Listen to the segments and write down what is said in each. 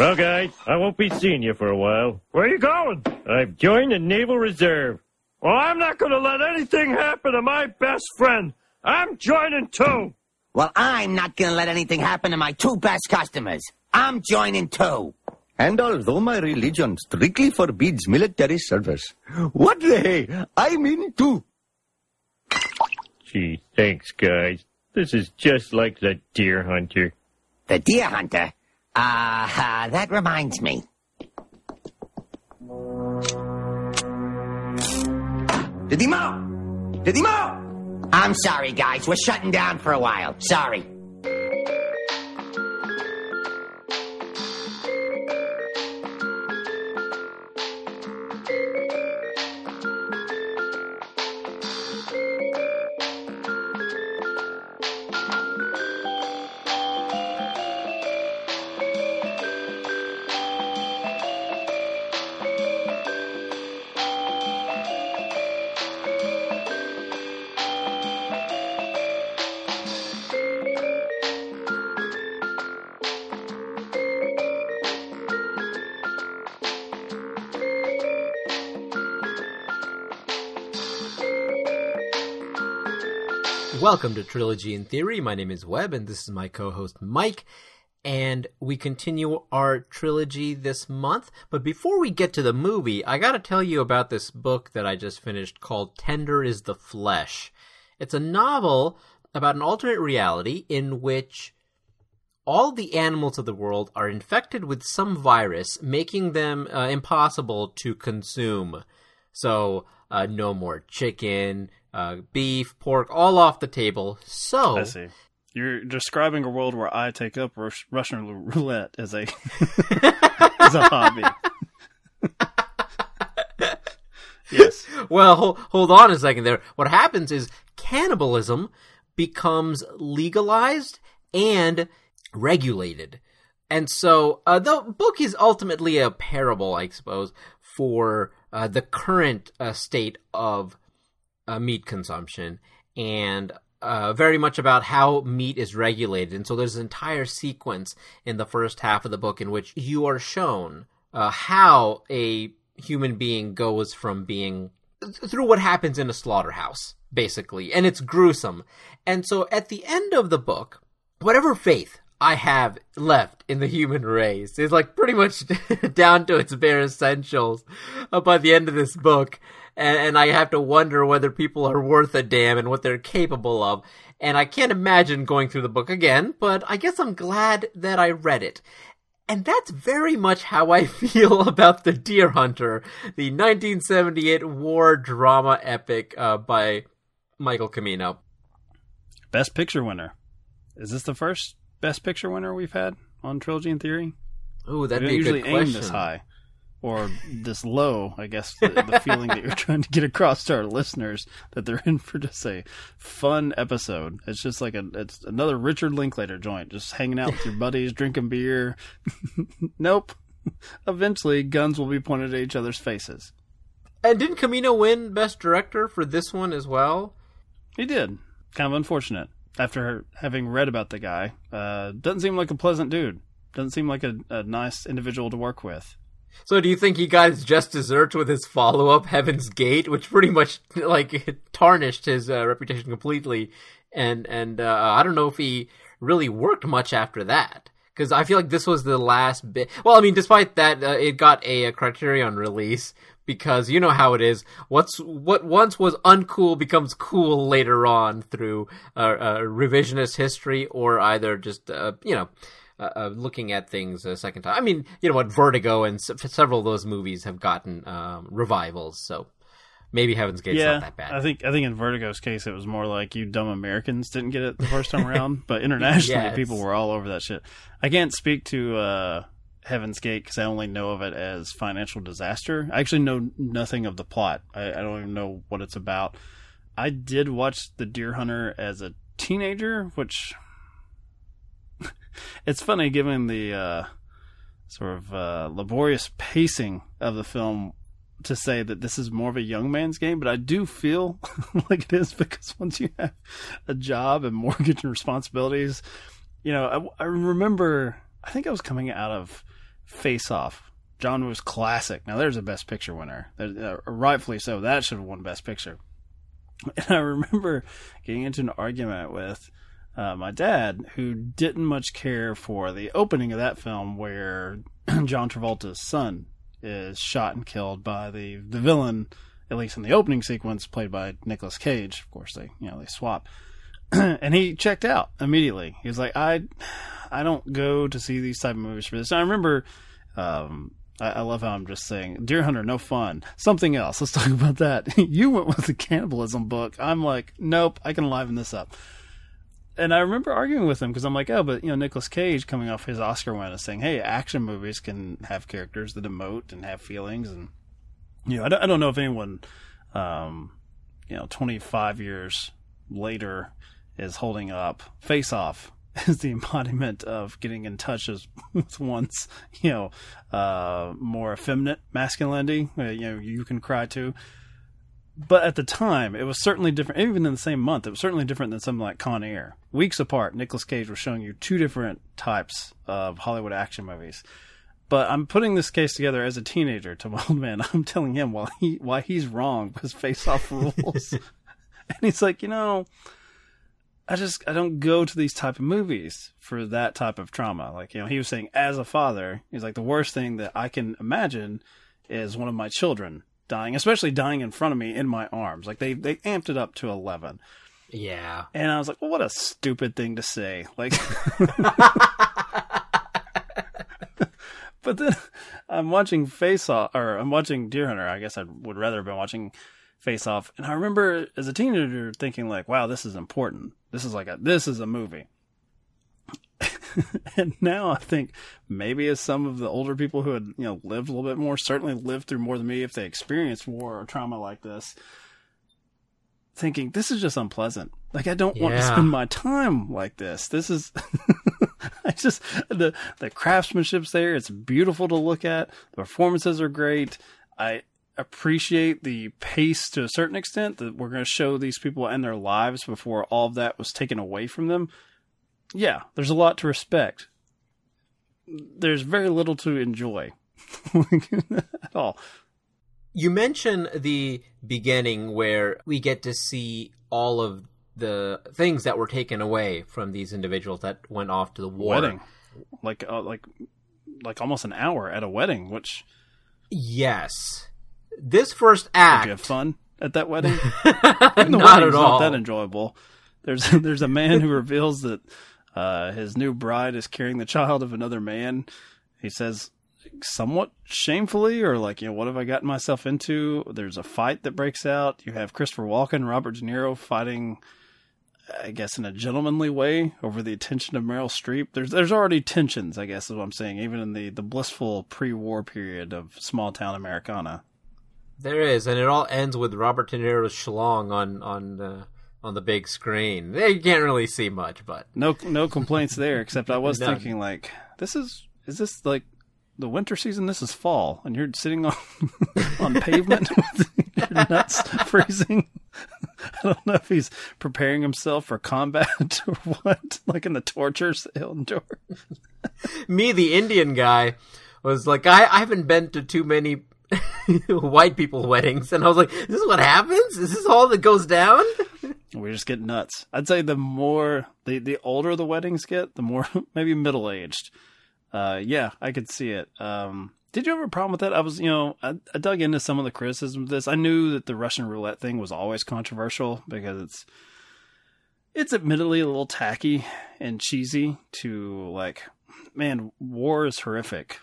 Well, guys, I won't be seeing you for a while. Where are you going? I've joined the Naval Reserve. Well, I'm not going to let anything happen to my best friend. I'm joining too. Well, I'm not gonna let anything happen to my two best customers. I'm joining too. And although my religion strictly forbids military service, what the hey, I'm in too. Gee, thanks, guys. This is just like the deer hunter. The deer hunter? Uh, uh that reminds me. Didimo! Didimo! I'm sorry, guys. We're shutting down for a while. Sorry. Welcome to Trilogy in Theory. My name is Webb, and this is my co host Mike. And we continue our trilogy this month. But before we get to the movie, I gotta tell you about this book that I just finished called Tender is the Flesh. It's a novel about an alternate reality in which all the animals of the world are infected with some virus, making them uh, impossible to consume. So, uh, no more chicken, uh, beef, pork, all off the table. So I see. You're describing a world where I take up Rus- Russian roulette as a as a hobby. yes. Well, hold, hold on a second there. What happens is cannibalism becomes legalized and regulated. And so uh, the book is ultimately a parable, I suppose, for uh, the current uh, state of uh, meat consumption and uh, very much about how meat is regulated. And so there's an entire sequence in the first half of the book in which you are shown uh, how a human being goes from being through what happens in a slaughterhouse, basically. And it's gruesome. And so at the end of the book, whatever faith I have left in the human race is like pretty much down to its bare essentials uh, by the end of this book and, and I have to wonder whether people are worth a damn and what they're capable of. And I can't imagine going through the book again, but I guess I'm glad that I read it. And that's very much how I feel about The Deer Hunter, the 1978 war drama epic uh, by Michael Cimino. Best Picture winner. Is this the first Best Picture winner we've had on Trilogy in Theory? Ooh, that'd we be a usually good aim question. this high or this low. I guess the, the feeling that you're trying to get across to our listeners that they're in for just a fun episode. It's just like a it's another Richard Linklater joint, just hanging out with your buddies, drinking beer. nope. Eventually, guns will be pointed at each other's faces. And didn't Cimino win Best Director for this one as well? He did. Kind of unfortunate. After having read about the guy, uh, doesn't seem like a pleasant dude. Doesn't seem like a, a nice individual to work with. So do you think he got his just desserts with his follow-up Heaven's Gate, which pretty much like tarnished his uh, reputation completely? And and uh, I don't know if he really worked much after that because I feel like this was the last bit. Well, I mean, despite that, uh, it got a, a Criterion release because you know how it is. What's what once was uncool becomes cool later on through uh, uh, revisionist history or either just uh, you know. Uh, uh, looking at things a second time. I mean, you know what, Vertigo and s- several of those movies have gotten um, revivals, so maybe Heaven's Gate's yeah, not that bad. I think I think in Vertigo's case, it was more like you dumb Americans didn't get it the first time around, but internationally, Yes. people were all over that shit. I can't speak to uh, Heaven's Gate because I only know of it as financial disaster. I actually know nothing of the plot. I, I don't even know what it's about. I did watch The Deer Hunter as a teenager, which it's funny given the uh, sort of uh, laborious pacing of the film to say that this is more of a young man's game, but I do feel like it is because once you have a job and mortgage and responsibilities, you know, I, I remember, I think I was coming out of Face Off, John Woo's classic. Now there's a Best Picture winner, uh, rightfully so. That should have won Best Picture. And I remember getting into an argument with uh, my dad, who didn't much care for the opening of that film, where John Travolta's son is shot and killed by the the villain, at least in the opening sequence, played by Nicolas Cage. Of course, they you know they swap, and he checked out immediately. He was like, I I don't go to see these type of movies for this. And I remember. Um, I, I love how I'm just saying, Deer Hunter, no fun. Something else. Let's talk about that. you went with the cannibalism book. I'm like, nope, I can liven this up and I remember arguing with him because I'm like, oh, but you know, Nicolas Cage coming off his Oscar win is saying, hey, action movies can have characters that emote and have feelings, and you know, I don't, I don't know if anyone, um, you know, 25 years later is holding up Face Off as the embodiment of getting in touch with one's, you know, uh, more effeminate masculinity. Uh, you know, you can cry too but at the time, it was certainly different. Even in the same month, it was certainly different than something like Con Air. Weeks apart, Nicolas Cage was showing you two different types of Hollywood action movies. But I'm putting this case together as a teenager to old man. I'm telling him why he why he's wrong because Face Off rules, and he's like, you know, I just I don't go to these type of movies for that type of trauma. Like you know, he was saying as a father, he's like the worst thing that I can imagine is one of my children dying, especially dying in front of me in my arms. Like they they amped it up to eleven. Yeah. And I was like, well, what a stupid thing to say. Like But then I'm watching Face Off or I'm watching Deer Hunter. I guess I would rather have been watching Face Off. And I remember as a teenager thinking like, wow, this is important. This is like a this is a movie. and now I think maybe as some of the older people who had you know lived a little bit more, certainly lived through more than me, if they experienced war or trauma like this, thinking this is just unpleasant. Like I don't yeah. want to spend my time like this. This is I just the the craftsmanship's there. It's beautiful to look at. The performances are great. I appreciate the pace to a certain extent that we're going to show these people and their lives before all of that was taken away from them yeah, there's a lot to respect. There's very little to enjoy at all. You mention the beginning where we get to see all of the things that were taken away from these individuals that went off to the war. Wedding, like uh, like like almost an hour at a wedding, which yes, this first act. Did you have fun at that wedding? not at all. Not that enjoyable. There's there's a man who reveals that uh, his new bride is carrying the child of another man. He says, somewhat shamefully, or like, you know, what have I gotten myself into? There's a fight that breaks out. You have Christopher Walken, Robert De Niro fighting, I guess, in a gentlemanly way over the attention of Meryl Streep. There's there's already tensions, I guess, is what I'm saying, even in the, the blissful pre-war period of small town Americana. There is, and it all ends with Robert De Niro's schlong on on. Uh on the big screen. Eh, you can't really see much, but no no complaints there. Except I was thinking like, this is is this like the winter season? This is fall, and you're sitting on on pavement with your nuts freezing. I don't know if he's preparing himself for combat or what, like in the tortures he'll endure. Me, the Indian guy, was like, I, I haven't been to too many white people weddings, and I was like, "This is what happens? Is this all that goes down?" We just get nuts. I'd say the more the the older the weddings get, the more maybe middle aged. Uh, yeah, I could see it. Um, did you have a problem with that? I was, you know, I, I dug into some of the criticism of this. I knew that the Russian roulette thing was always controversial because it's it's admittedly a little tacky and cheesy to like, man, war is horrific.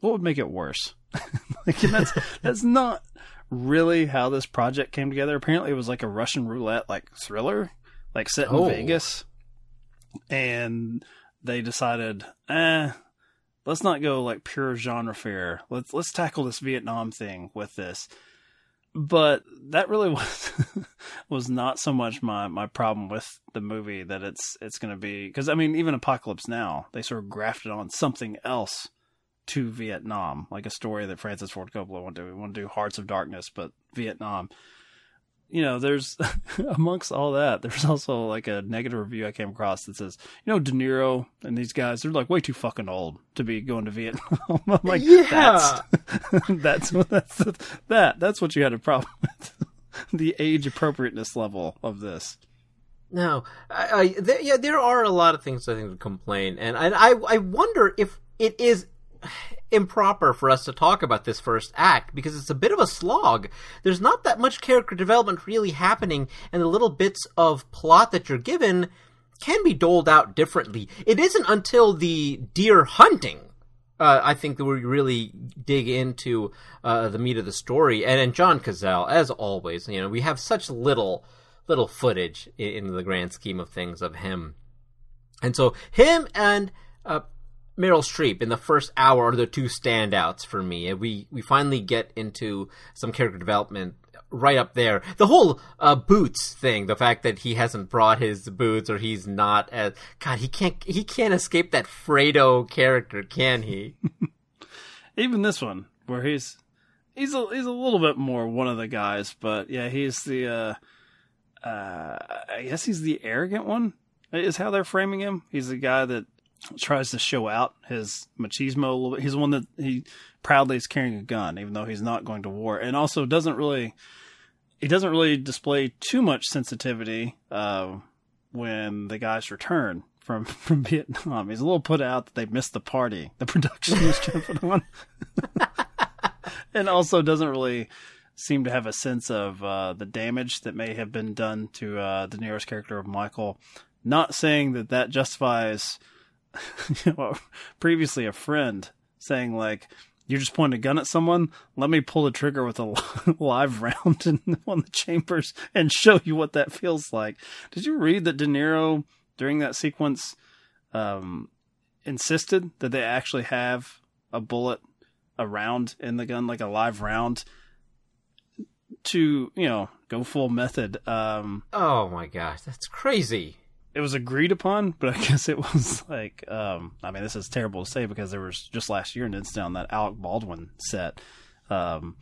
What would make it worse? like, that's that's not really how this project came together. Apparently, it was like a Russian roulette like thriller, like set in oh. Vegas, and they decided, eh, let's not go like pure genre fare. Let's let's tackle this Vietnam thing with this. But that really was was not so much my my problem with the movie that it's it's going to be because I mean even Apocalypse Now they sort of grafted on something else to Vietnam, like a story that Francis Ford Coppola wanted to do. We want to do Hearts of Darkness, but Vietnam. you know, there's amongst all that, there's also like a negative review I came across that says, you know, De Niro and these guys, they're like way too fucking old to be going to Vietnam. I'm like, Yeah. that's, that's what that's that that's what you had a problem with. the age appropriateness level of this. No, I, I there, yeah, there are a lot of things I think to complain, and I, I, I wonder if it is improper for us to talk about this first act because it's a bit of a slog. There's not that much character development really happening, and the little bits of plot that you're given can be doled out differently. It isn't until the deer hunting uh, I think that we really dig into uh, the meat of the story. And, and John Cazale, as always, you know, we have such little little footage in, in the grand scheme of things of him. And so him and uh, Meryl Streep in the first hour are the two standouts for me. We we finally get into some character development right up there. The whole uh, boots thing, the fact that he hasn't brought his boots or he's not as God, he can't he can't escape that Fredo character, can he? Even this one, where he's he's a he's a little bit more one of the guys, but yeah, he's the uh uh I guess he's the arrogant one is how they're framing him. He's the guy that tries to show out his machismo a little bit. He's the one that he proudly is carrying a gun, even though he's not going to war, and also doesn't really he doesn't really display too much sensitivity uh, when the guys return from from Vietnam. He's a little put out that they missed the party, the production was jumping on, and also doesn't really seem to have a sense of uh, the damage that may have been done to uh, De Niro's character of Michael. Not saying that that justifies, previously a friend saying like, "You're just pointing a gun at someone. Let me pull the trigger with a live round in one of the chambers and show you what that feels like." Did you read that De Niro during that sequence um, insisted that they actually have a bullet, a round in the gun, like a live round, to you know go full method. Um, oh my gosh, that's crazy. It was agreed upon, but I guess it was like, um, I mean, this is terrible to say because there was just last year an incident on that Alec Baldwin set. Um,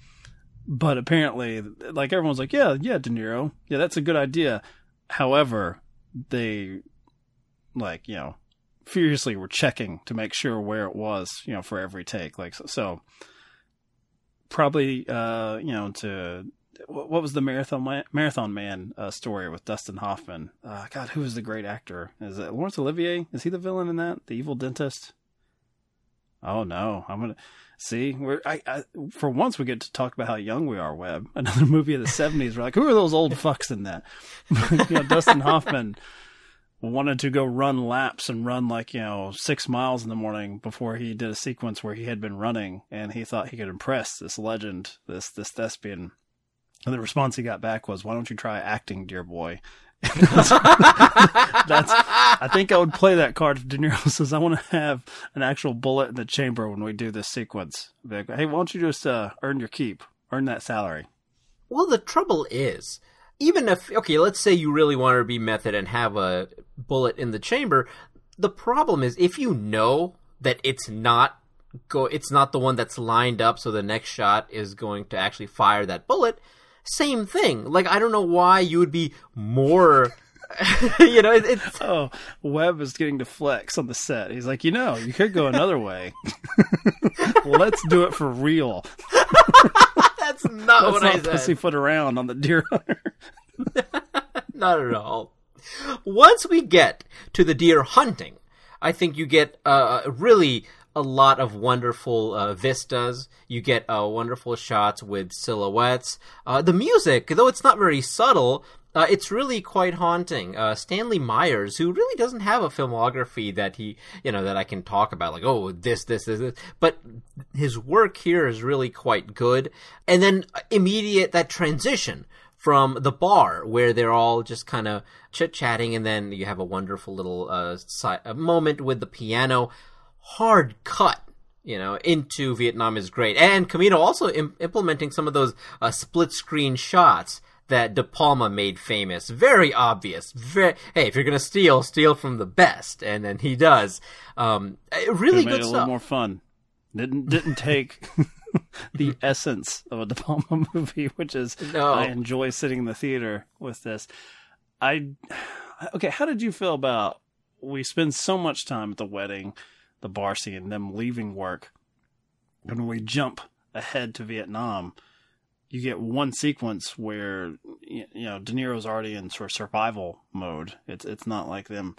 but apparently, like everyone's like, yeah, yeah, De Niro, yeah, that's a good idea. However, they like you know furiously were checking to make sure where it was, you know, for every take. Like so, so probably uh, you know to what was the marathon man, marathon man uh, story with Dustin Hoffman? Uh, God, who is the great actor? Is it Laurence Olivier? Is he the villain in that? The evil dentist? Oh no, I'm gonna see. We're I, I for once we get to talk about how young we are. Webb, another movie of the '70s. We're like, who are those old fucks in that? know, Dustin Hoffman wanted to go run laps and run like you know six miles in the morning before he did a sequence where he had been running and he thought he could impress this legend, this this thespian. And the response he got back was, "Why don't you try acting, dear boy?" That's. I think I would play that card if De Niro says, "I want to have an actual bullet in the chamber when we do this sequence." Like, hey, why don't you just uh, earn your keep, earn that salary? Well, the trouble is, even if okay, let's say you really want to be method and have a bullet in the chamber, the problem is if you know that it's not go it's not the one that's lined up so the next shot is going to actually fire that bullet, same thing. Like I don't know why you would be more you know, it, it's Oh, Webb is getting to flex on the set. He's like, you know, you could go another way. Let's do it for real. that's not Let's what not I said. pussyfoot around on the deer hunter. Not at all. Once we get to the deer hunting, I think you get uh, really a lot of wonderful uh, vistas. You get uh, wonderful shots with silhouettes. Uh, the music, though it's not very subtle, uh, it's really quite haunting. Uh, Stanley Myers, who really doesn't have a filmography that he, you know, that I can talk about, like, oh, this, this, this, this, but his work here is really quite good. And then immediate that transition from the bar where they're all just kind of chit chatting, and then you have a wonderful little uh, si- moment with the piano. Hard cut, you know, into Vietnam is great, and Cimino also Im- implementing some of those uh, split screen shots that De Palma made famous. Very obvious. Very hey, if you're gonna steal, steal from the best, and then he does. Um, really Made it good a little more fun. Didn't didn't take the essence of a De Palma movie, which is No. I enjoy sitting in the theater with this. I okay. How did you feel about? We spend so much time at the wedding, the bar scene, them leaving work, and when we jump ahead to Vietnam, you get one sequence where you know De Niro's already in sort of survival mode. It's it's not like them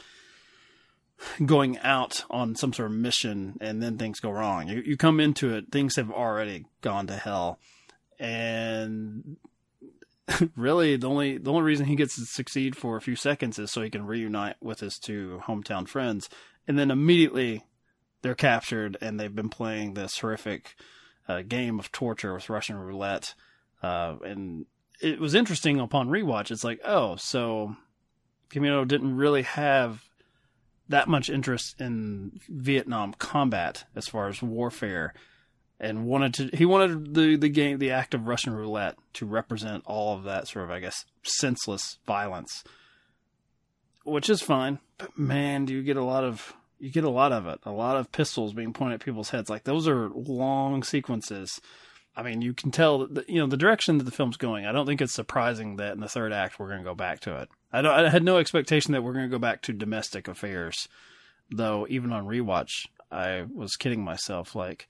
going out on some sort of mission and then things go wrong. You you come into it, things have already gone to hell, and really the only the only reason he gets to succeed for a few seconds is so he can reunite with his two hometown friends, and then immediately they're captured and they've been playing this horrific uh, game of torture with Russian roulette, uh, and it was interesting upon rewatch. It's like, oh, so Cimino didn't really have that much interest in Vietnam combat as far as warfare and wanted to he wanted the the game the act of Russian roulette to represent all of that sort of I guess senseless violence which is fine but man do you get a lot of you get a lot of it. A lot of pistols being pointed at people's heads. Like those are long sequences. I mean you can tell that you know the direction that the film's going I don't think it's surprising that in the third act we're going to go back to it. I I had no expectation that we're going to go back to domestic affairs though even on rewatch I was kidding myself like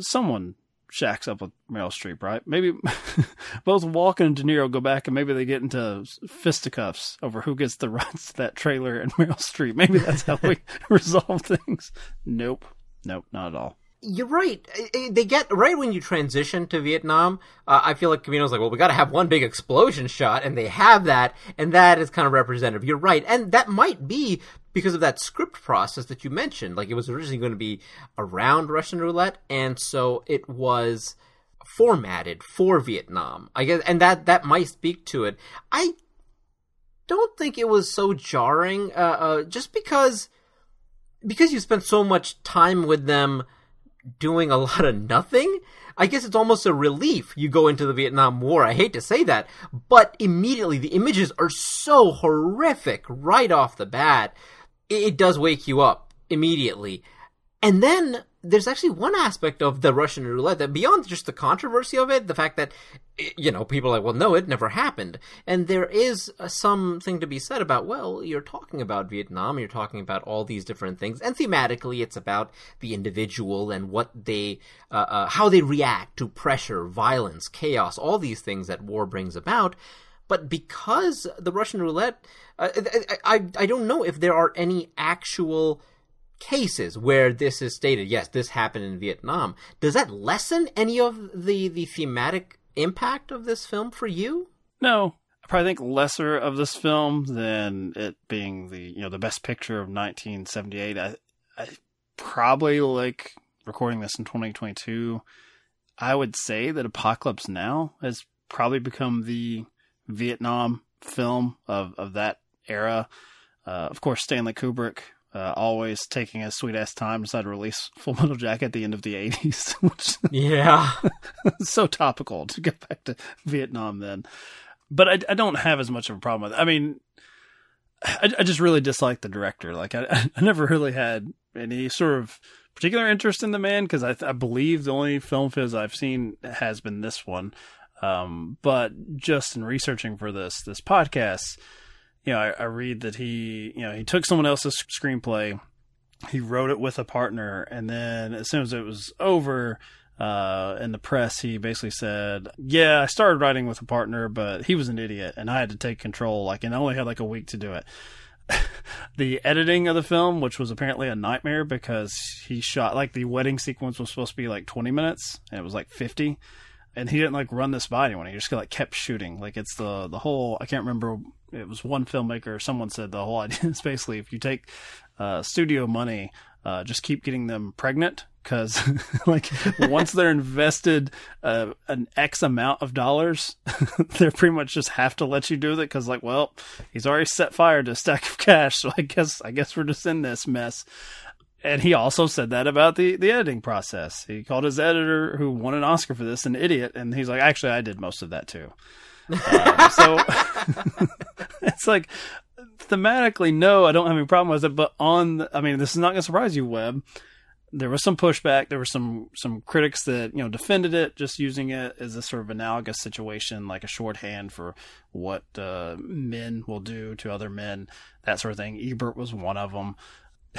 someone shacks up with Meryl Streep, right? Maybe both Walken and De Niro go back and maybe they get into fisticuffs over who gets the rights to that trailer and Meryl Streep. Maybe that's how we resolve things. Nope. Nope, not at all. You're right. They get right when you transition to Vietnam. Uh, I feel like Cimino's like, well, we got to have one big explosion shot, and they have that, and that is kind of representative. You're right, and that might be because of that script process that you mentioned. Like it was originally going to be around Russian roulette, and so it was formatted for Vietnam. I guess, and that that might speak to it. I don't think it was so jarring, uh, uh, just because because you spent so much time with them doing a lot of nothing. I guess it's almost a relief you go into the Vietnam War. I hate to say that, but immediately the images are so horrific right off the bat. It, does wake you up immediately. And then there's actually one aspect of the Russian roulette that beyond just the controversy of it, the fact that you know people are like, well, no, it never happened, and there is uh, something to be said about, well, you're talking about Vietnam, you're talking about all these different things, and thematically, it's about the individual and what they, uh, uh, how they react to pressure, violence, chaos, all these things that war brings about. But because the Russian roulette, uh, I, I I don't know if there are any actual cases where this is stated, yes, this happened in Vietnam. Does that lessen any of the the thematic impact of this film for you? No, I probably think lesser of this film than it being the you know the best picture of 1978. I, I probably like recording this in 2022. I would say that Apocalypse Now has probably become the Vietnam film of of that era. Uh, of course, Stanley Kubrick. Uh, always taking his sweet ass time decided to release Full Metal Jacket at the end of the 80s, which Yeah. so topical to get back to Vietnam then. But I, I don't have as much of a problem with it. I mean, I, I just really dislike the director. Like, I, I never really had any sort of particular interest in the man because I, I believe the only film of his I've seen has been this one. Um, but just in researching for this this podcast, you know, I, I read that he, you know, he took someone else's screenplay, he wrote it with a partner, and then as soon as it was over, uh, in the press, he basically said, "Yeah, I started writing with a partner, but he was an idiot, and I had to take control. Like, and I only had like a week to do it." the editing of the film, which was apparently a nightmare because he shot like the wedding sequence was supposed to be like 20 minutes, and it was like 50, and he didn't like run this by anyone. He just like kept shooting. Like it's the the whole. I can't remember. It was one filmmaker. or Someone said the whole idea is basically if you take uh, studio money, uh, just keep getting them pregnant because like once they're invested uh, an X amount of dollars, they're pretty much just have to let you do it because like well he's already set fire to a stack of cash, so I guess I guess we're just in this mess. And he also said that about the, the editing process. He called his editor, who won an Oscar for this, an idiot, and he's like, actually, I did most of that too. Uh, so it's like thematically, no, I don't have any problem with it. But on, the, I mean, this is not going to surprise you, Webb. there was some pushback. There were some some critics that you know defended it, just using it as a sort of analogous situation, like a shorthand for what uh, men will do to other men, that sort of thing. Ebert was one of them.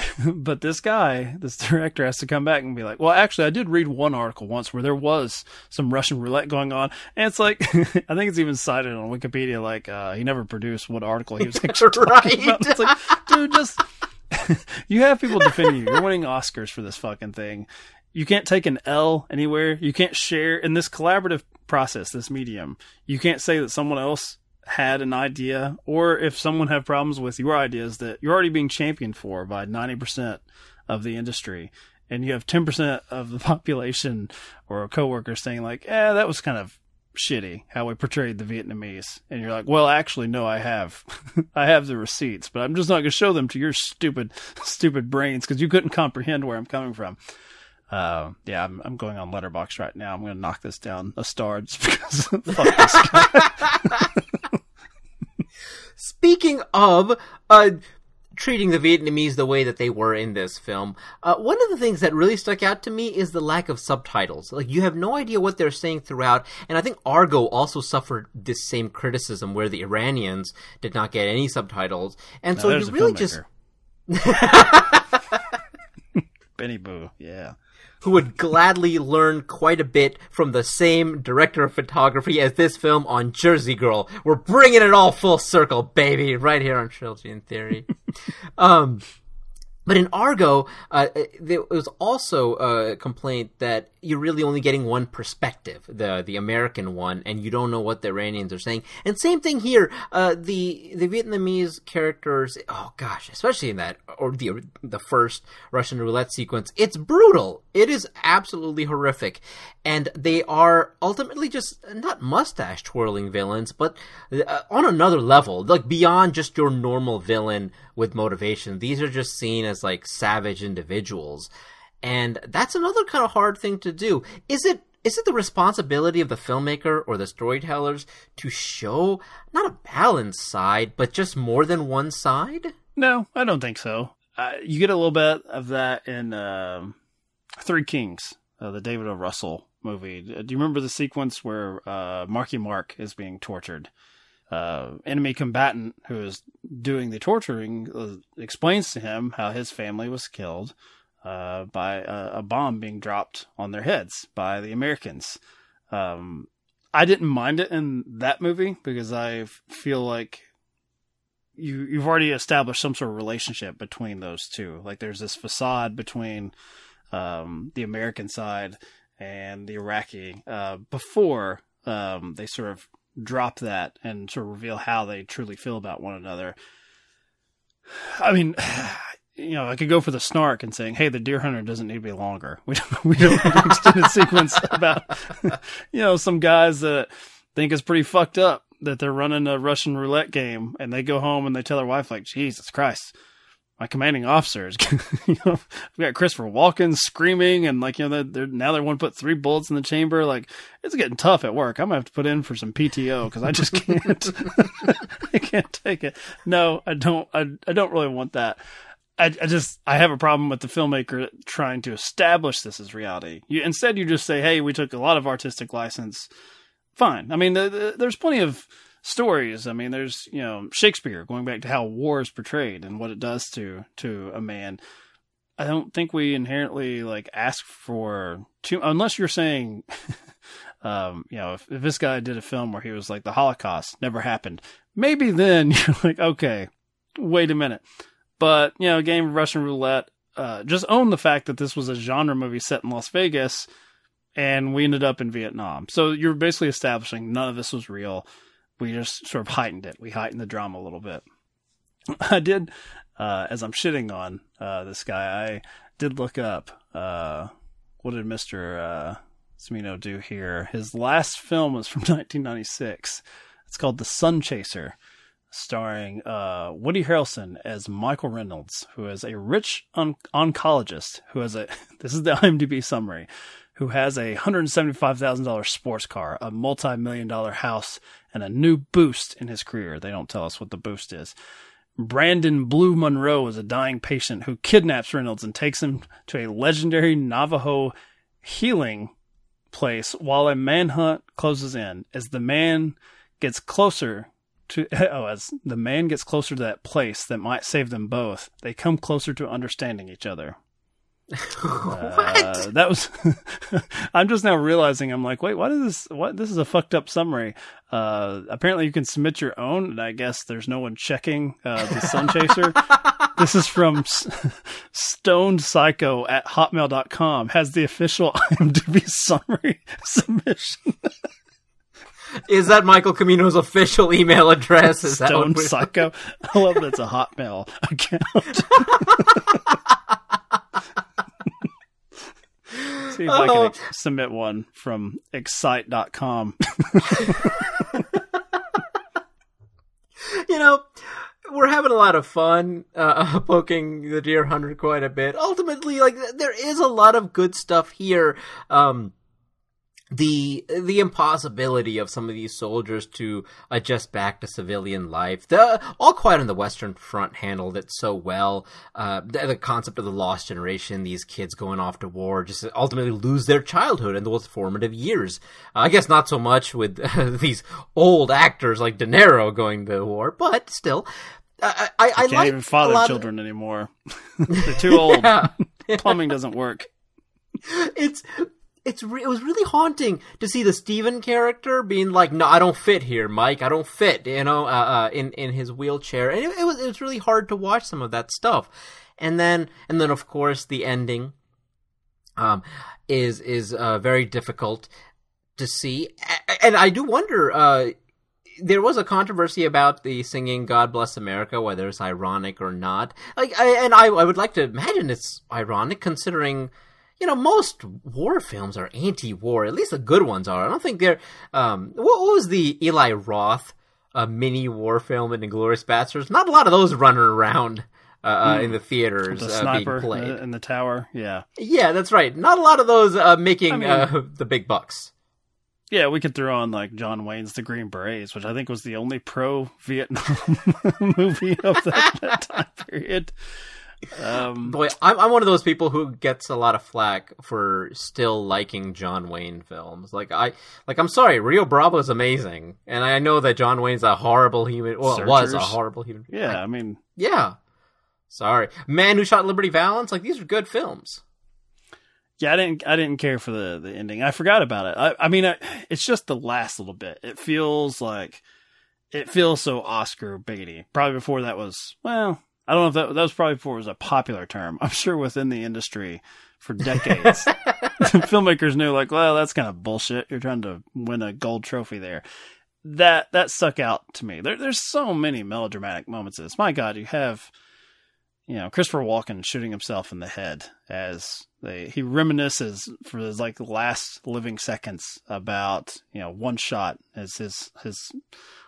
but this guy, this director, has to come back and be like, "Well, actually, I did read one article once where there was some Russian roulette going on, and it's like, I think it's even cited on Wikipedia, like uh, he never produced what article he was actually talking about. It's like, dude, just you have people defending you. You're winning Oscars for this fucking thing. You can't take an L anywhere. You can't share in this collaborative process, this medium. You can't say that someone else had an idea, or if someone had problems with your ideas that you're already being championed for by 90% of the industry, and you have 10% of the population or coworkers saying like, "Yeah, that was kind of shitty how we portrayed the Vietnamese," and you're like, "Well, actually, no, I have, I have the receipts, but I'm just not going to show them to your stupid, stupid brains because you couldn't comprehend where I'm coming from." Uh, yeah, I'm, I'm going on Letterboxd right now. I'm going to knock this down a star just because fuck this guy. Speaking of uh, treating the Vietnamese the way that they were in this film, uh, one of the things that really stuck out to me is the lack of subtitles. Like you have no idea what they're saying throughout, and I think Argo also suffered this same criticism where the Iranians did not get any subtitles, and Now, so you really just. Benny Boo, yeah. Who would gladly learn quite a bit from the same director of photography as this film on Jersey Girl. We're bringing it all full circle, baby, right here on Trilogy in Theory. um, but in Argo, uh, there was also a complaint that you're really only getting one perspective, the the American one, and you don't know what the Iranians are saying. And same thing here. Uh, the the Vietnamese characters, oh gosh, especially in that or the the first Russian roulette sequence, it's brutal. It is absolutely horrific, and they are ultimately just not mustache twirling villains, but uh, on another level, like beyond just your normal villain with motivation. These are just seen as like savage individuals. And that's another kind of hard thing to do. Is it is it the responsibility of the filmmaker or the storytellers to show not a balanced side, but just more than one side? No, I don't think so. Uh, you get a little bit of that in um Three Kings, uh, the David O. Russell movie. Uh, Do you remember the sequence where uh, Marky Mark is being tortured? Uh, enemy combatant who is doing the torturing uh, explains to him how his family was killed uh, by a, a bomb being dropped on their heads by the Americans. Um, I didn't mind it in that movie because I feel like you you've already established some sort of relationship between those two. Like there's this facade between um, the American side and the Iraqi uh, before um, they sort of drop that and sort of reveal how they truly feel about one another. I mean, you know, I could go for the snark and saying, "Hey, the deer hunter doesn't need to be longer." We don't, we don't need an extended sequence about, you know, some guys that think it's pretty fucked up that they're running a Russian roulette game, and they go home and they tell their wife, like, "Jesus Christ." My commanding officers, you know, we got Christopher Walken screaming, and like you know, they're, they're now they want to put three bullets in the chamber. Like it's getting tough at work. I'm gonna have to put in for some PTO because I just can't. I can't take it. No, I don't. I I don't really want that. I, I just I have a problem with the filmmaker trying to establish this as reality. You, instead, you just say, "Hey, we took a lot of artistic license." Fine. I mean, the, the, there's plenty of stories. I mean, there's you know Shakespeare going back to how war is portrayed and what it does to to a man. I don't think we inherently like ask for too unless you're saying, um, you know, if, if this guy did a film where he was like the Holocaust never happened, maybe then you're like, okay, wait a minute. But you know, game of Russian roulette. Uh, just own the fact that this was a genre movie set in Las Vegas, and we ended up in Vietnam. So you're basically establishing none of this was real. We just sort of heightened it. We heightened the drama a little bit. I did, uh, as I'm shitting on uh, this guy, I did look up uh, what did uh, Cimino do here. His last film was from 1996. It's called The Sun Chaser starring uh, Woody Harrelson as Michael Reynolds, who is a rich on- oncologist who has a this is the IMDb summary, who has a hundred seventy five thousand dollars sports car, a multi million dollar house, and a new boost in his career. They don't tell us what the boost is. Brandon Blue Monroe is a dying patient who kidnaps Reynolds and takes him to a legendary Navajo healing place while a manhunt closes in. As the man gets closer to oh, as the man gets closer to that place that might save them both, they come closer to understanding each other. Uh, that was. I'm just now realizing. I'm like, wait, what is this? What this is a fucked up summary. Uh, apparently, you can submit your own, and I guess there's no one checking uh, the Sun Chaser. this is from S- Stoned Psycho at Hotmail.com. Has the official IMDb summary submission. Is that Michael Cimino's official email address? Is that Stone what Psycho. I love that it's a Hotmail account. See if I can Oh. ex- submit one from excite.com. you know, we're having a lot of fun uh, poking the deer hunter quite a bit. Ultimately, like there is a lot of good stuff here. Um, the the impossibility of some of these soldiers to adjust back to civilian life. The All Quiet on the Western Front handled it so well. Uh, the, the concept of the lost generation, these kids going off to war, just ultimately lose their childhood and those formative years. I guess not so much with these old actors like De Niro going to war, but still. I, I, I Can't like even father lot of- children anymore. They're too old. Plumbing doesn't work. it's it's re- it was really haunting to see the Steven character being like, "No, I don't fit here, Mike. I don't fit," you know, uh, uh, in in his wheelchair, and it, it was it was really hard to watch some of that stuff, and then and then of course the ending, um, is is uh, very difficult to see, and I do wonder. Uh, there was a controversy about the singing "God Bless America," whether it's ironic or not. Like, I, and I, I would like to imagine it's ironic, considering you know most war films are anti-war. At least the good ones are. I don't think they're. Um, what, what was the Eli Roth uh, mini war film in *Inglourious Basterds*? Not a lot of those running around. Uh, uh, in the theaters The uh, being sniper played. in the- in the tower. Yeah. Yeah, that's right. Not a lot of those uh, making I mean- uh, the big bucks. Yeah, we could throw on like John Wayne's The Green Berets, which I think was the only pro Vietnam movie of that, that time period. Um, Boy, I'm I'm one of those people who gets a lot of flack for still liking John Wayne films. Like I like I'm sorry, Rio Bravo is amazing, and I know that John Wayne's a horrible human. Well, was a horrible human. yeah, I mean, yeah. Sorry, Man Who Shot Liberty Valance. Like these are good films. yeah, I didn't, I didn't care for the the ending. I forgot about it. I, I mean, I, it's just the last little bit. It feels like it feels so Oscar baity. Probably before that was well, I don't know if that that was probably before it was a popular term. I'm sure within the industry for decades, filmmakers knew like, well, that's kind of bullshit. You're trying to win a gold trophy there. That that stuck out to me. There, there's so many melodramatic moments in this. My God, you have you know Christopher Walken shooting himself in the head as they he reminisces for his like last living seconds about you know one shot as his his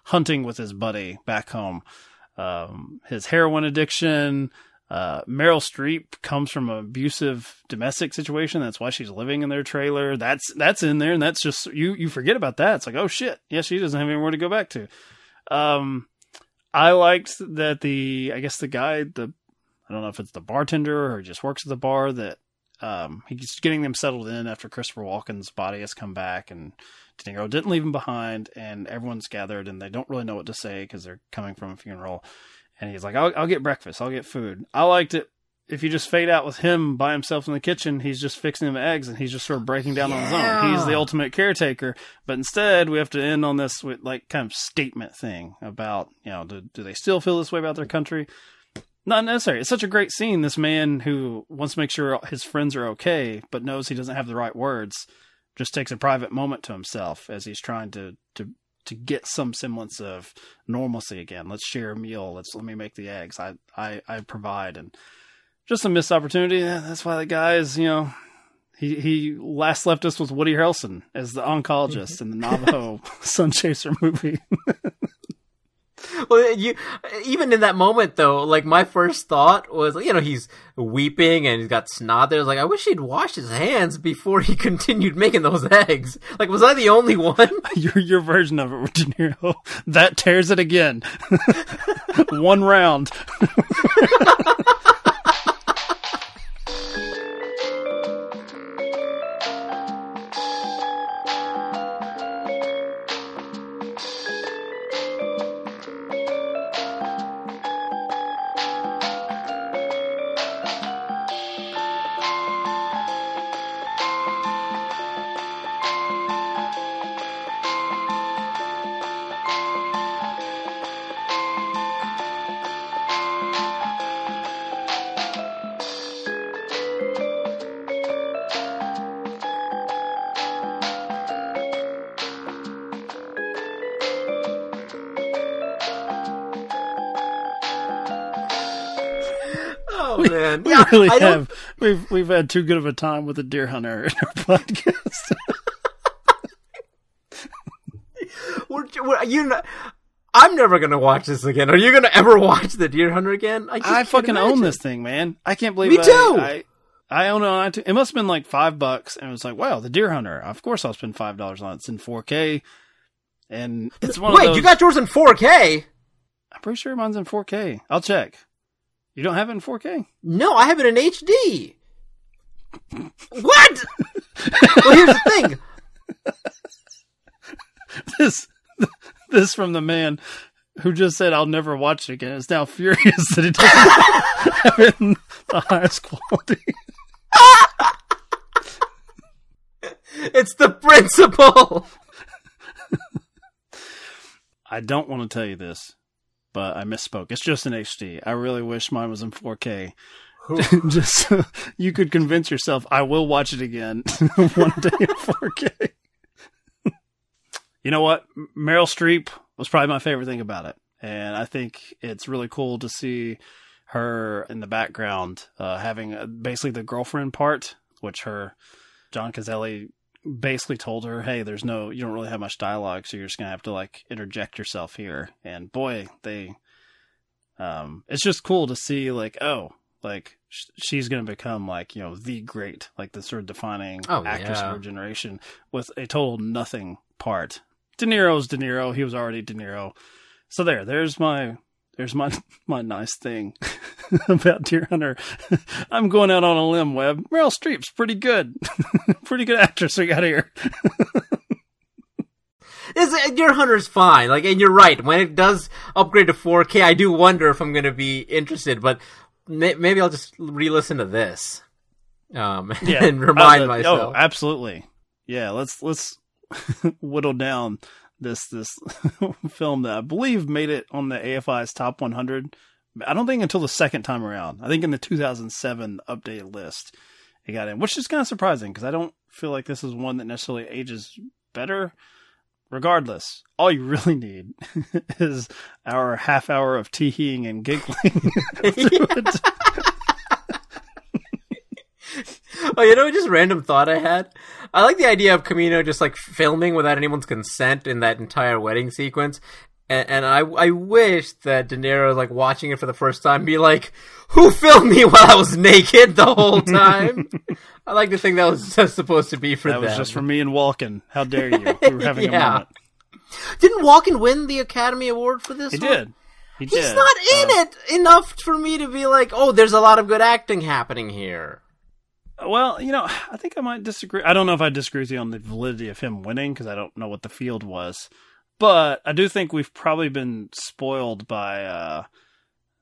hunting with his buddy back home. Um, his heroin addiction. Uh, Meryl Streep comes from an abusive domestic situation. That's why she's living in their trailer. That's that's in there, and that's just you. You forget about that. It's like, oh shit, yeah, she doesn't have anywhere to go back to. Um, I liked that the I guess the guy the I don't know if it's the bartender or just works at the bar that um, he's getting them settled in after Christopher Walken's body has come back and De Niro didn't leave him behind and everyone's gathered and they don't really know what to say because they're coming from a funeral. And he's like I'll, I'll get breakfast. I'll get food. I liked it. If you just fade out with him by himself in the kitchen he's just fixing him eggs and he's just sort of breaking down on his own. He's the ultimate caretaker. But instead we have to end on this with like kind of statement thing about you know do, do they still feel this way about their country? Not necessary. It's such a great scene. This man who wants to make sure his friends are okay, but knows he doesn't have the right words, just takes a private moment to himself as he's trying to to to get some semblance of normalcy again. Let's share a meal. Let's let me make the eggs. I I, I provide and just a missed opportunity. That's why the guy is you know. He, he last left us with Woody Harrelson as the oncologist mm-hmm. in the Navajo Sun Chaser movie. you even in that moment though, like my first thought was, you know, he's weeping and he's got snot there. I was like, I wish he'd washed his hands before he continued making those eggs. Like, was I the only one? your your version of it De Niro that tears it again. One round. Really I don't- have. We've we've had too good of a time with the deer hunter in our podcast. We're, we're, you know, I'm never gonna watch this again. Are you gonna ever watch The Deer Hunter again? I, I fucking own this thing, man. I can't believe Me I- too. I, I own it on iTunes. It must have been like five bucks, and it was like, wow, the Deer Hunter. Of course, I'll spend five dollars on it. It's in 4K, and it's one Wait, of those. you got yours in 4K? I'm pretty sure mine's in 4K. I'll check. You don't have it in 4K? No, I have it in HD. What? well, here's the thing. This, this from the man who just said I'll never watch it again. Is now furious that it doesn't have it in the highest quality. It's the principle. I don't want to tell you this, but I misspoke. It's just in HD. I really wish mine was in 4K. just so you could convince yourself I will watch it again one day in 4K. you know what? Meryl Streep was probably my favorite thing about it. And I think it's really cool to see her in the background uh, having uh basically the girlfriend part, which her John Cazale basically told her, "Hey, there's no, you don't really have much dialogue, so you're just gonna have to like interject yourself here." And boy, they, um, it's just cool to see like, oh, like sh- she's gonna become like you know the great, like the sort of defining Oh, actress yeah. of her generation with a total nothing part. De Niro's De Niro. He was already De Niro. So there, there's my. There's my my nice thing about Deer Hunter. I'm going out on a limb, Webb. Meryl Streep's pretty good, pretty good actress we got here. This, Deer Hunter's fine. Like, and you're right. When it does upgrade to 4K, I do wonder if I'm going to be interested. But may, maybe I'll just re-listen to this, um, and remind Uh, myself. Oh, absolutely. Yeah, let's let's whittle down this this film that I believe made it on the AFI's top 100. I don't think until the second time around. I think in the 2007 updated list it got in, which is kind of surprising because I don't feel like this is one that necessarily ages better. Regardless, all you really need is our half hour of teeheeing and giggling. Oh, you know, just random thought I had. I like the idea of Cimino just like filming without anyone's consent in that entire wedding sequence. And, and I, I wish that De Niro, like watching it for the first time, be like, "Who filmed me while I was naked the whole time?" I like to think that was just supposed to be for That was just for me and Walken. How dare you? We were having a moment. Didn't Walken win the Academy Award for this? He one? did. He He's did. not in Uh, it enough for me to be like, "Oh, there's a lot of good acting happening here." Well, you know, I think I might disagree. I don't know if I disagree with you on the validity of him winning because I don't know what the field was. But I do think we've probably been spoiled by uh,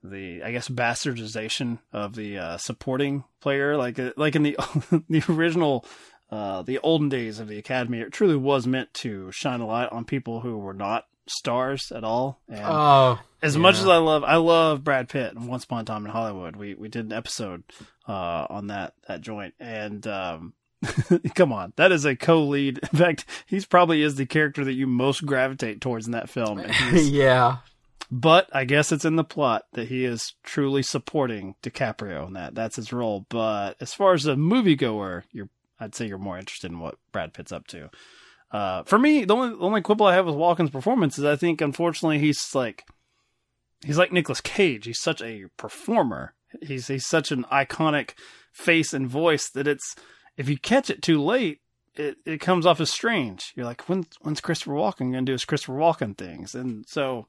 the, I guess, bastardization of the uh, supporting player. Like, uh, like in the the original, uh, the olden days of the Academy, it truly was meant to shine a light on people who were not stars at all. And Oh, as much as I love, I love Brad Pitt and Once Upon a Time in Hollywood. We we did an episode uh, on that that joint, and um, come on, that is a co-lead. In fact, he's probably is the character that you most gravitate towards in that film. Yeah. but I guess it's in the plot that he is truly supporting DiCaprio in that. That's his role. But as far as a moviegoer, you're I'd say you're more interested in what Brad Pitt's up to. Uh, for me, the only the only quibble I have with Walken's performance is I think unfortunately he's like he's like Nicolas Cage. He's such a performer. He's he's such an iconic face and voice that it's if you catch it too late, it, it comes off as strange. You're like, when when's Christopher Walken gonna do his Christopher Walken things? And so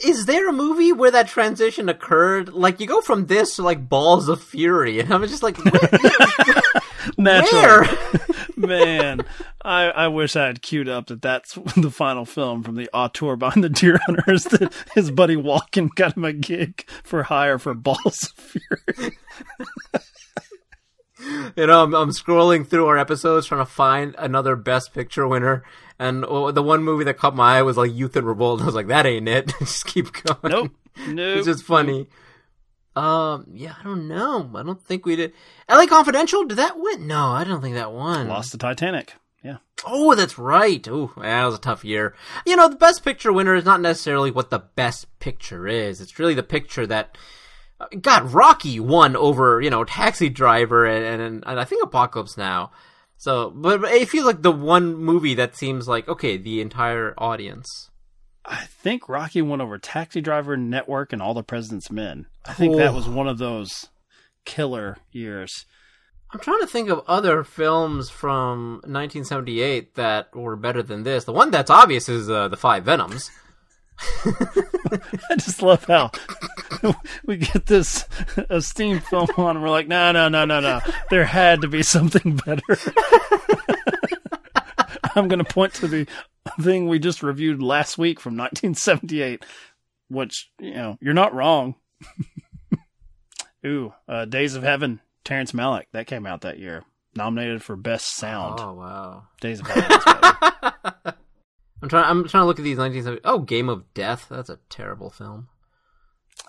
Is there a movie where that transition occurred? Like you go from this to like Balls of Fury, and I'm just like, where? man, I, I wish I had queued up that that's the final film from the auteur behind the Deer Hunters that his buddy Walken got him a gig for hire for Balls of Fury. you know, I'm, I'm scrolling through our episodes trying to find another Best Picture winner, and the one movie that caught my eye was like Youth in Revolt. I was like, that ain't it. just keep going. Nope, nope. It's just funny. Um, yeah, I don't know. I don't think we did. LA Confidential, did that win? No, I don't think that won. Lost the Titanic. Yeah. Oh, that's right. Oh, that was a tough year. You know, the best picture winner is not necessarily what the best picture is. It's really the picture that. uh, God, Rocky won over, you know, Taxi Driver and, and, and I think Apocalypse Now. So, but but it feels like the one movie that seems like, okay, the entire audience. I think Rocky won over Taxi Driver, Network, and All the President's Men. I think that was one of those killer years. I'm trying to think of other films from 1978 that were better than this. The one that's obvious is uh, The Five Venoms. I just love how we get this esteemed film on, and we're like, no, no, no, no, no. There had to be something better. I'm going to point to the thing we just reviewed last week from 1978, which, you know, you're not wrong. Ooh, uh, Days of Heaven, Terrence Malick. That came out that year. Nominated for Best Sound. Oh, wow. Days of Heaven. I'm trying. I'm trying to look at these 1970. Oh, Game of Death. That's a terrible film.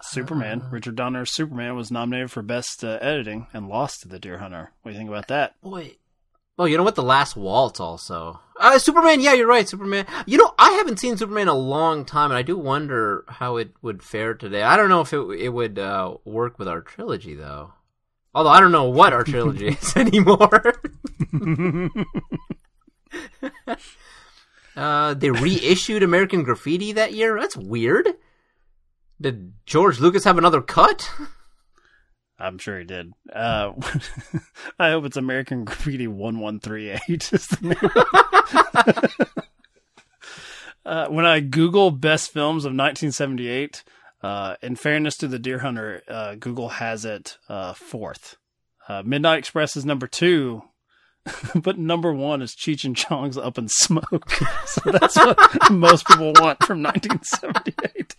Superman. Richard Donner's Superman was nominated for Best uh, Editing and lost to The Deer Hunter. What do you think about that? Boy. Oh, you know what? The Last Waltz also. Uh, Superman. Yeah, you're right. Superman. You know, I haven't seen Superman in a long time, and I do wonder how it would fare today. I don't know if it it would uh, work with our trilogy though. Although I don't know what our trilogy is anymore. uh, they reissued American Graffiti that year. That's weird. Did George Lucas have another cut? I'm sure he did. Uh, I hope it's American Graffiti 1138 is the name. uh, when I Google best films of 1978, uh, in fairness to the Deer Hunter, uh, Google has it uh, fourth. Uh, Midnight Express is number two, but number one is Cheech and Chong's Up in Smoke. so that's what most people want from 1978.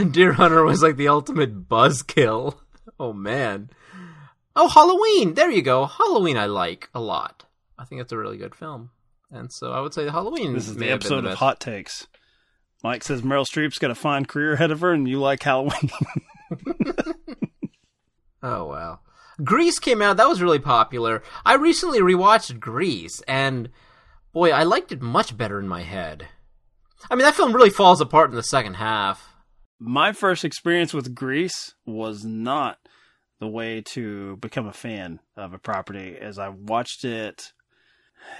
And Deer Hunter was like the ultimate buzzkill. Oh man. Oh, Halloween. There you go. Halloween I like a lot. I think it's a really good film. And so I would say Halloween This is the episode the of. Hot Takes. Mike says Meryl Streep's got a fine career ahead of her, and you like Halloween. Oh wow. Grease came out. That was really popular. I recently rewatched Grease and boy, I liked it much better in my head. I mean, that film really falls apart in the second half. My first experience with Grease was not the way to become a fan of a property. As I watched it,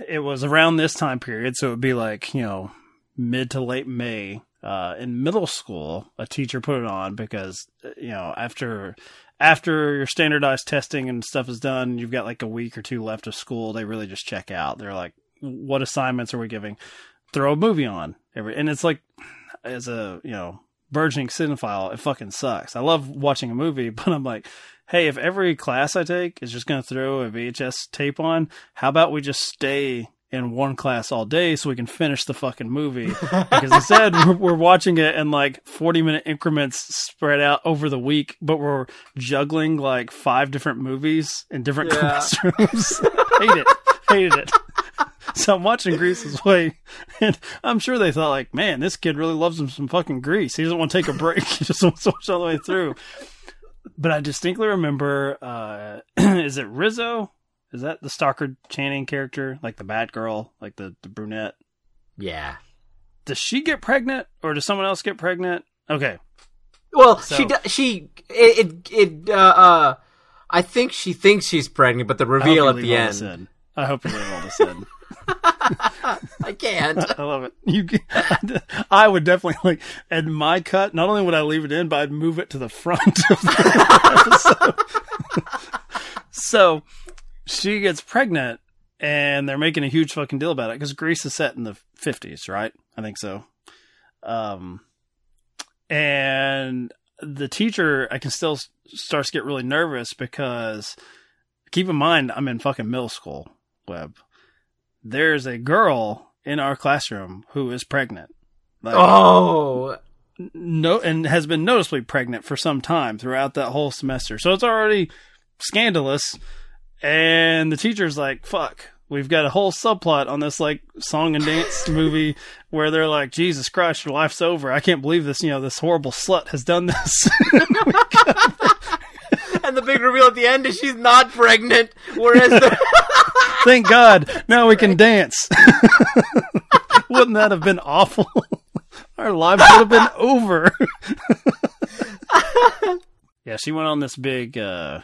it was around this time period, so it would be like you know mid to late May. Uh, in middle school, a teacher put it on because uh, you know after after your standardized testing and stuff is done, you've got like a week or two left of school. They really just check out. They're like, "What assignments are we giving?" Throw a movie on every, and it's like as a you know burgeoning cinephile, it fucking sucks. I love watching a movie, but I'm like, hey, if every class I take is just going to throw a VHS tape on, how about we just stay in one class all day so we can finish the fucking movie? Because instead, we're, we're watching it in like 40 minute increments spread out over the week, but we're juggling like five different movies in different Yeah. classrooms. Hate it. Hated it. So I'm watching Grease's Way, and I'm sure they thought, like, man, this kid really loves him some fucking Grease. He doesn't want to take a break. he just wants to watch all the way through. But I distinctly remember, uh, is it Rizzo? Is that the Stockard Channing character, like the bad girl, like the, the brunette? Yeah. Does she get pregnant, or does someone else get pregnant? Okay, Well, So- she she it it, it uh, uh I think she thinks she's pregnant, but the reveal at the end. I hope you leave all this in. I can't. I love it. You, I would definitely like, and my cut. Not only would I leave it in, but I'd move it to the front of the episode. so she gets pregnant, and they're making a huge fucking deal about it because Grease is set in the fifties, right? I think so. Um, and the teacher, I can still starts to get really nervous because keep in mind I'm in fucking middle school. Webb. There's a girl in our classroom who is pregnant. Like, Oh, no, and has been noticeably pregnant for some time throughout that whole semester. So it's already scandalous. And the teacher's like, fuck, we've got a whole subplot on this like song and dance movie where they're like, Jesus Christ, your life's over. I can't believe this, you know, this horrible slut has done this. and the big reveal at the end is she's not pregnant, whereas the, Thank God. Now we can dance. Wouldn't that have been awful? Our lives would have been over. yeah, she went on this big uh,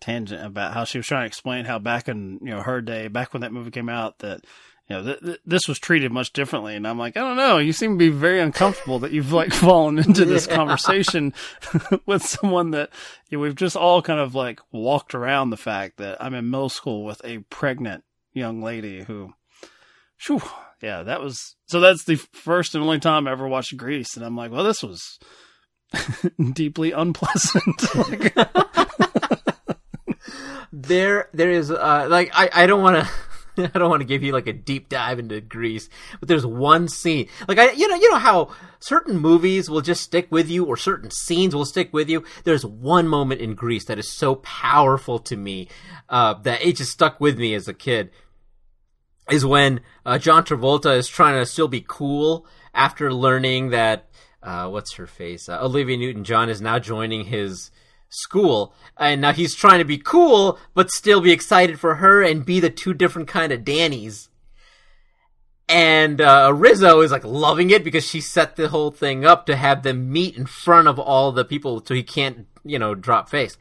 tangent about how she was trying to explain how back in you know her day, back when that movie came out, that you know th- th- this was treated much differently. And I'm like, I don't know. You seem to be very uncomfortable that you've like fallen into this conversation with someone that you know, we've just all kind of like walked around the fact that I'm in middle school with a pregnant young lady who, phew, yeah, that was so. That's the first and only time I ever watched Grease, and I'm like, well, this was deeply unpleasant. Like, there there is uh like I I don't want to. I don't want to give you like a deep dive into Grease, but there's one scene. Like I you know, you know how certain movies will just stick with you or certain scenes will stick with you. There's one moment in Grease that is so powerful to me uh that it just stuck with me as a kid. Is when uh, John Travolta is trying to still be cool after learning that uh what's her face? Uh, Olivia Newton-John is now joining his school and now he's trying to be cool but still be excited for her and be the two different kind of Dannies. And uh, Rizzo is like loving it because she set the whole thing up to have them meet in front of all the people so he can't, you know, drop face.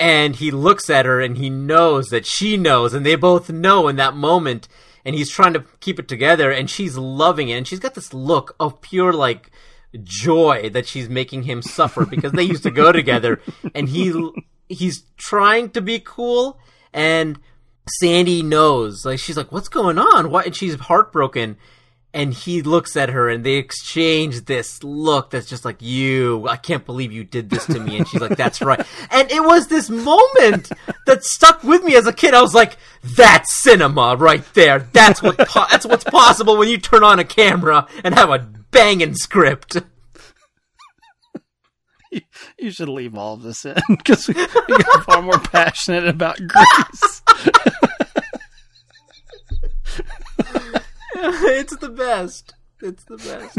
And he looks at her and he knows that she knows and they both know in that moment and he's trying to keep it together and she's loving it and she's got this look of pure like joy that she's making him suffer because they used to go together and he he's trying to be cool and Sandy knows like she's like what's going on? What and she's heartbroken and he looks at her and they exchange this look that's just like you I can't believe you did this to me. And she's like that's right. And it was this moment that stuck with me as a kid. I was like that's cinema right there. That's what po- that's what's possible when you turn on a camera and have a banging script. You should leave all of this in because we, we get far more passionate about Grease. it's the best. It's the best